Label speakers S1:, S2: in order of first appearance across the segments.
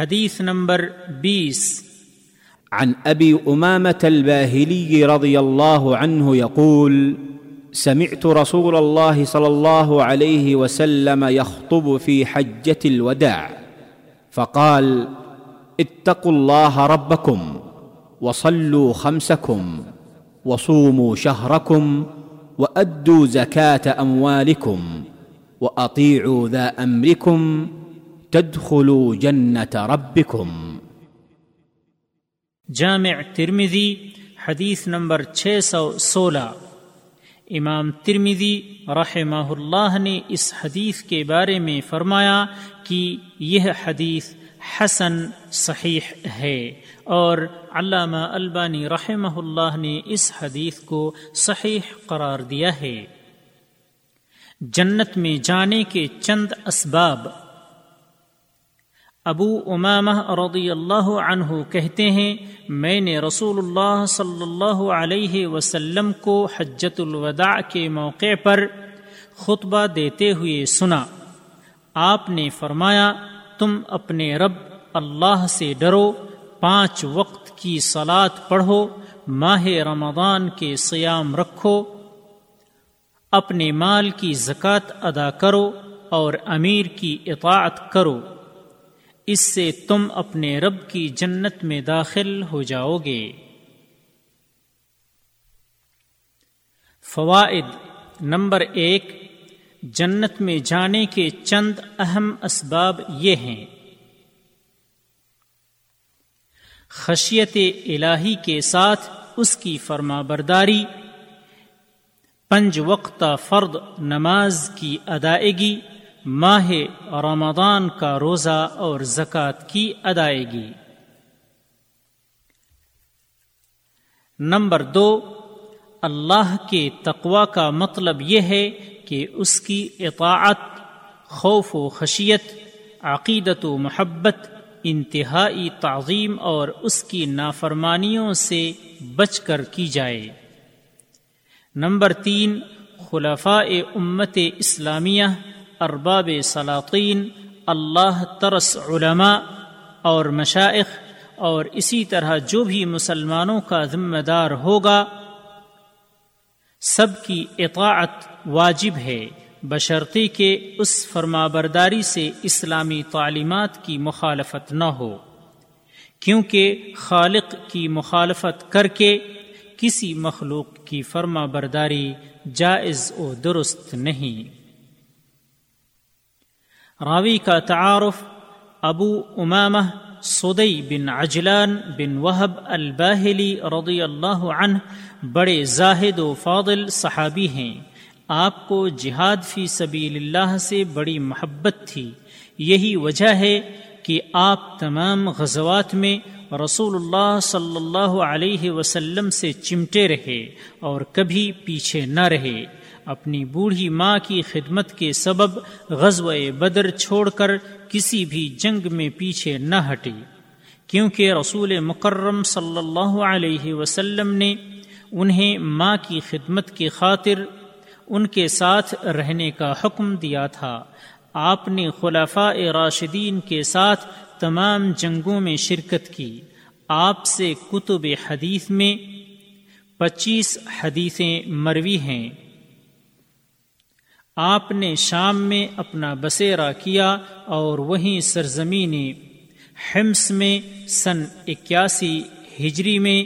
S1: حدیث نمبر بیس۔
S2: عن ابي امامه الباهلي رضي الله عنه يقول سمعت رسول الله صلى الله عليه وسلم يخطب في حجه الوداع، فقال، اتقوا الله ربكم وصلوا خمسكم وصوموا شهركم وادوا زكاه اموالكم واطيعوا ذا امركم تدخلوا جنه ربكم.
S1: جامع ترمذی حدیث نمبر چھ سو سولہ. امام ترمذی رحمہ اللہ نے اس حدیث کے بارے میں فرمایا کہ یہ حدیث حسن صحیح ہے اور علامہ البانی رحمہ اللہ نے اس حدیث کو صحیح قرار دیا ہے۔ جنت میں جانے کے چند اسباب ابو امامہ رضی اللہ عنہ کہتے ہیں، میں نے رسول اللہ صلی اللہ علیہ وسلم کو حجت الوداع کے موقع پر خطبہ دیتے ہوئے سنا۔ آپ نے فرمایا، تم اپنے رب اللہ سے ڈرو، پانچ وقت کی سلاد پڑھو، ماہ رمضان کے سیام رکھو، اپنے مال کی زکوٰۃ ادا کرو اور امیر کی اطاعت کرو۔ اس سے تم اپنے رب کی جنت میں داخل ہو جاؤ گے۔ فوائد نمبر ایک، جنت میں جانے کے چند اہم اسباب یہ ہیں۔ خشیت الہی کے ساتھ اس کی فرما برداری، پنج وقتہ فرد نماز کی ادائیگی ماہ رمضان کا روزہ اور زکوٰۃ کی ادائیگی۔ نمبر دو، اللہ کے تقوا کا مطلب یہ ہے کہ اس کی اطاعت، خوف و خشیت، عقیدت و محبت، انتہائی تعظیم اور اس کی نافرمانیوں سے بچ کر کی جائے۔ نمبر تین، خلفاء امت اسلامیہ ارباب سلاطین، اللہ ترس علماء اور مشائق اور اسی طرح جو بھی مسلمانوں کا ذمہ دار ہوگا، سب کی اطاعت واجب ہے، بشرطی کہ اس فرما برداری سے اسلامی تعلیمات کی مخالفت نہ ہو۔ کیونکہ خالق کی مخالفت کر کے کسی مخلوق کی فرما برداری جائز و درست نہیں۔ راوی کا تعارف ابو امامہ سدئی بن عجلان بن وہب الباہلی رضی اللہ عنہ بڑے زاہد و فاضل صحابی ہیں۔ آپ کو جہاد فی سبیل اللہ سے بڑی محبت تھی۔ یہی وجہ ہے کہ آپ تمام غزوات میں رسول اللہ صلی اللہ علیہ وسلم سے چمٹے رہے اور کبھی پیچھے نہ رہے۔ اپنی بوڑھی ماں کی خدمت کے سبب غزو بدر چھوڑ کر کسی بھی جنگ میں پیچھے نہ ہٹے کیونکہ رسول مکرم صلی اللہ علیہ وسلم نے انہیں ماں کی خدمت کی خاطر ان کے ساتھ رہنے کا حکم دیا تھا۔ آپ نے خلافہ راشدین کے ساتھ تمام جنگوں میں شرکت کی۔ آپ سے کتب حدیث میں پچیس حدیثیں مروی ہیں۔ آپ نے شام میں اپنا بسیرا کیا اور وہیں سرزمین حمس میں سن اکیاسی ہجری میں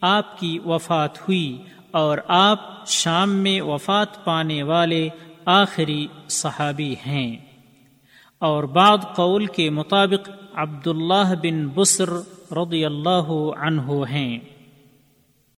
S1: آپ کی وفات ہوئی اور آپ شام میں وفات پانے والے آخری صحابی ہیں۔ اور بعد قول کے مطابق عبداللہ بن بسر رضی اللہ عنہ ہیں۔